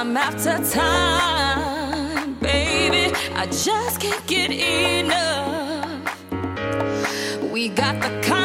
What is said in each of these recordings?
time after time, baby. I just can't get enough. We got the.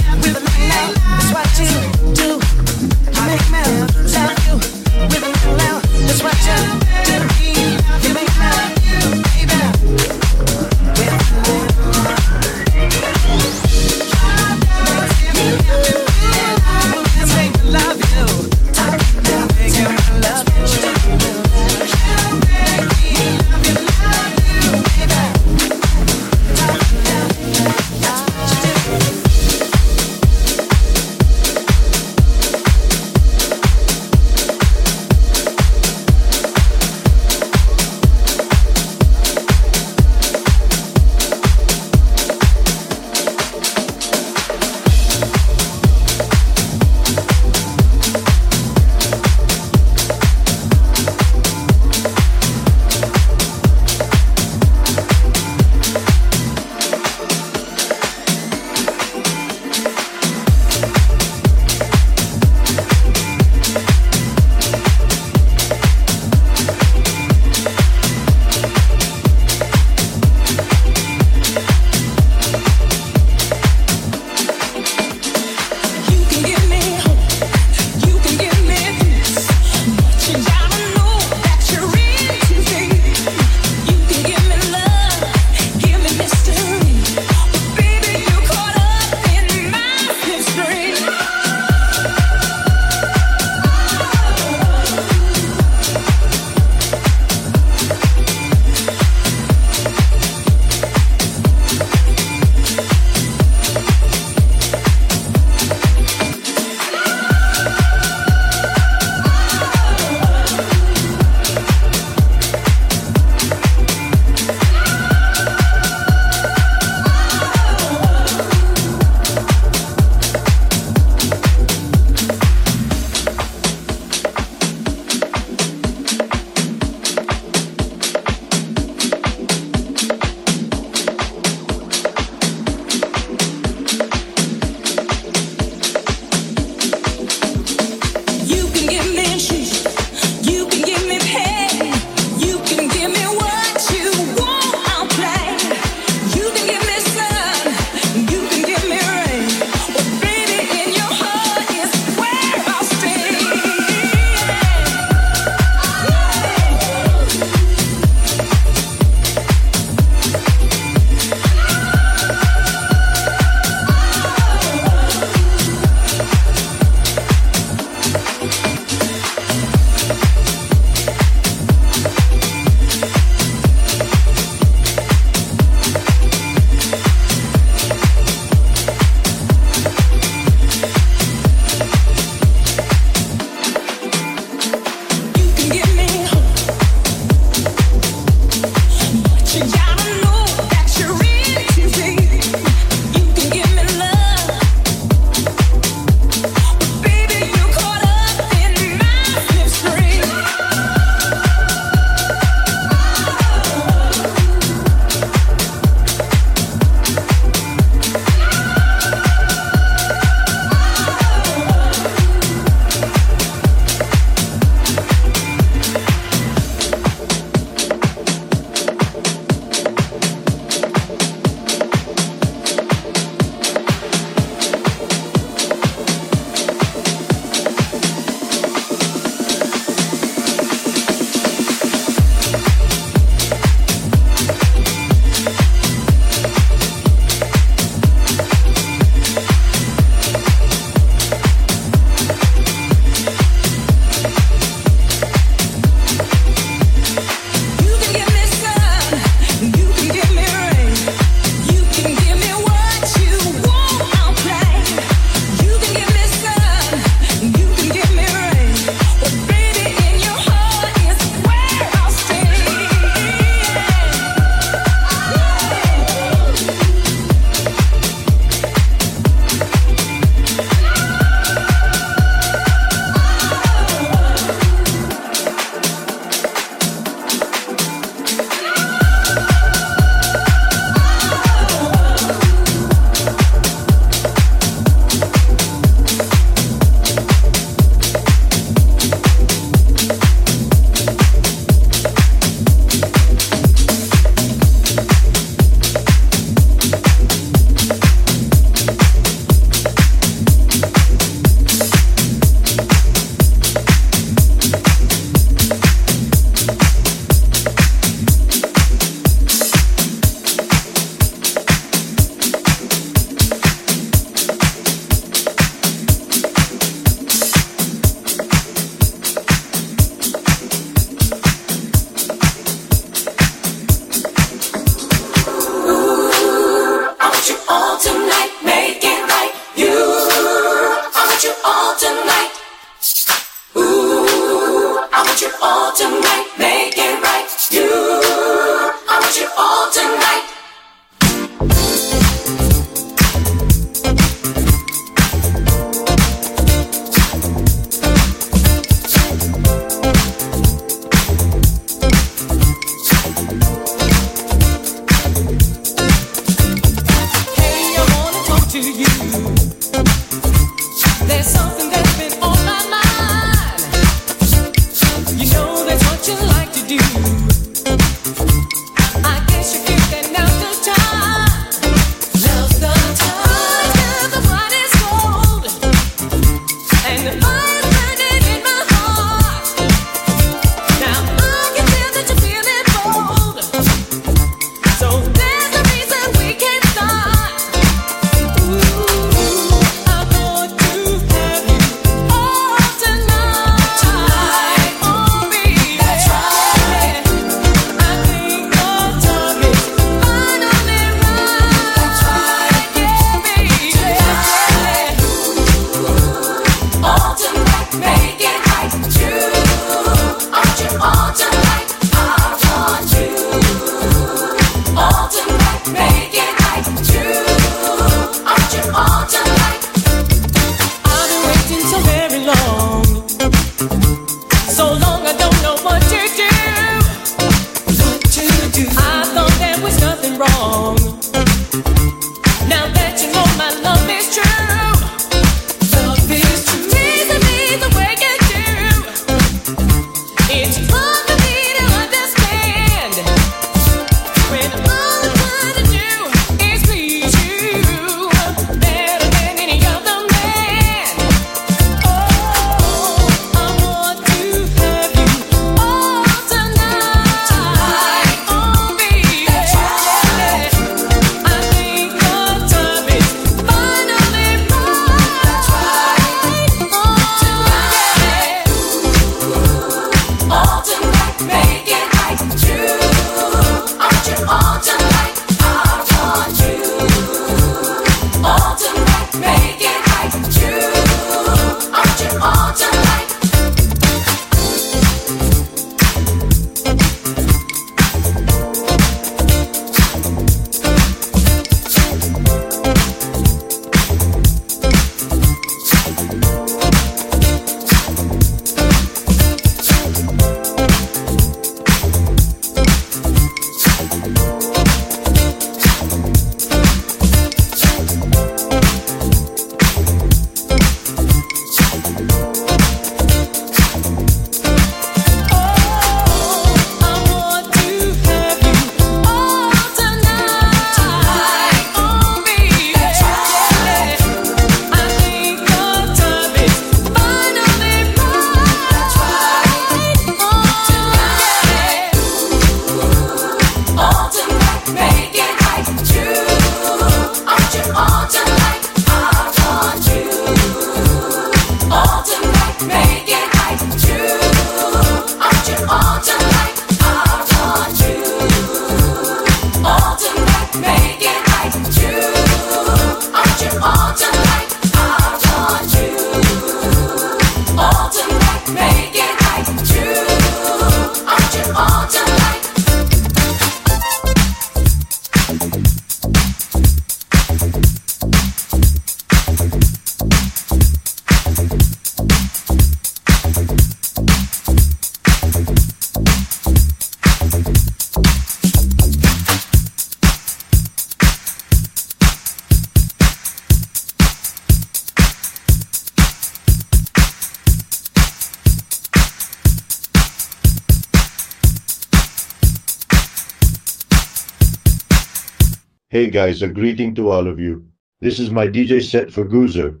Guys, a greeting to all of you. This is my DJ set for Goozer.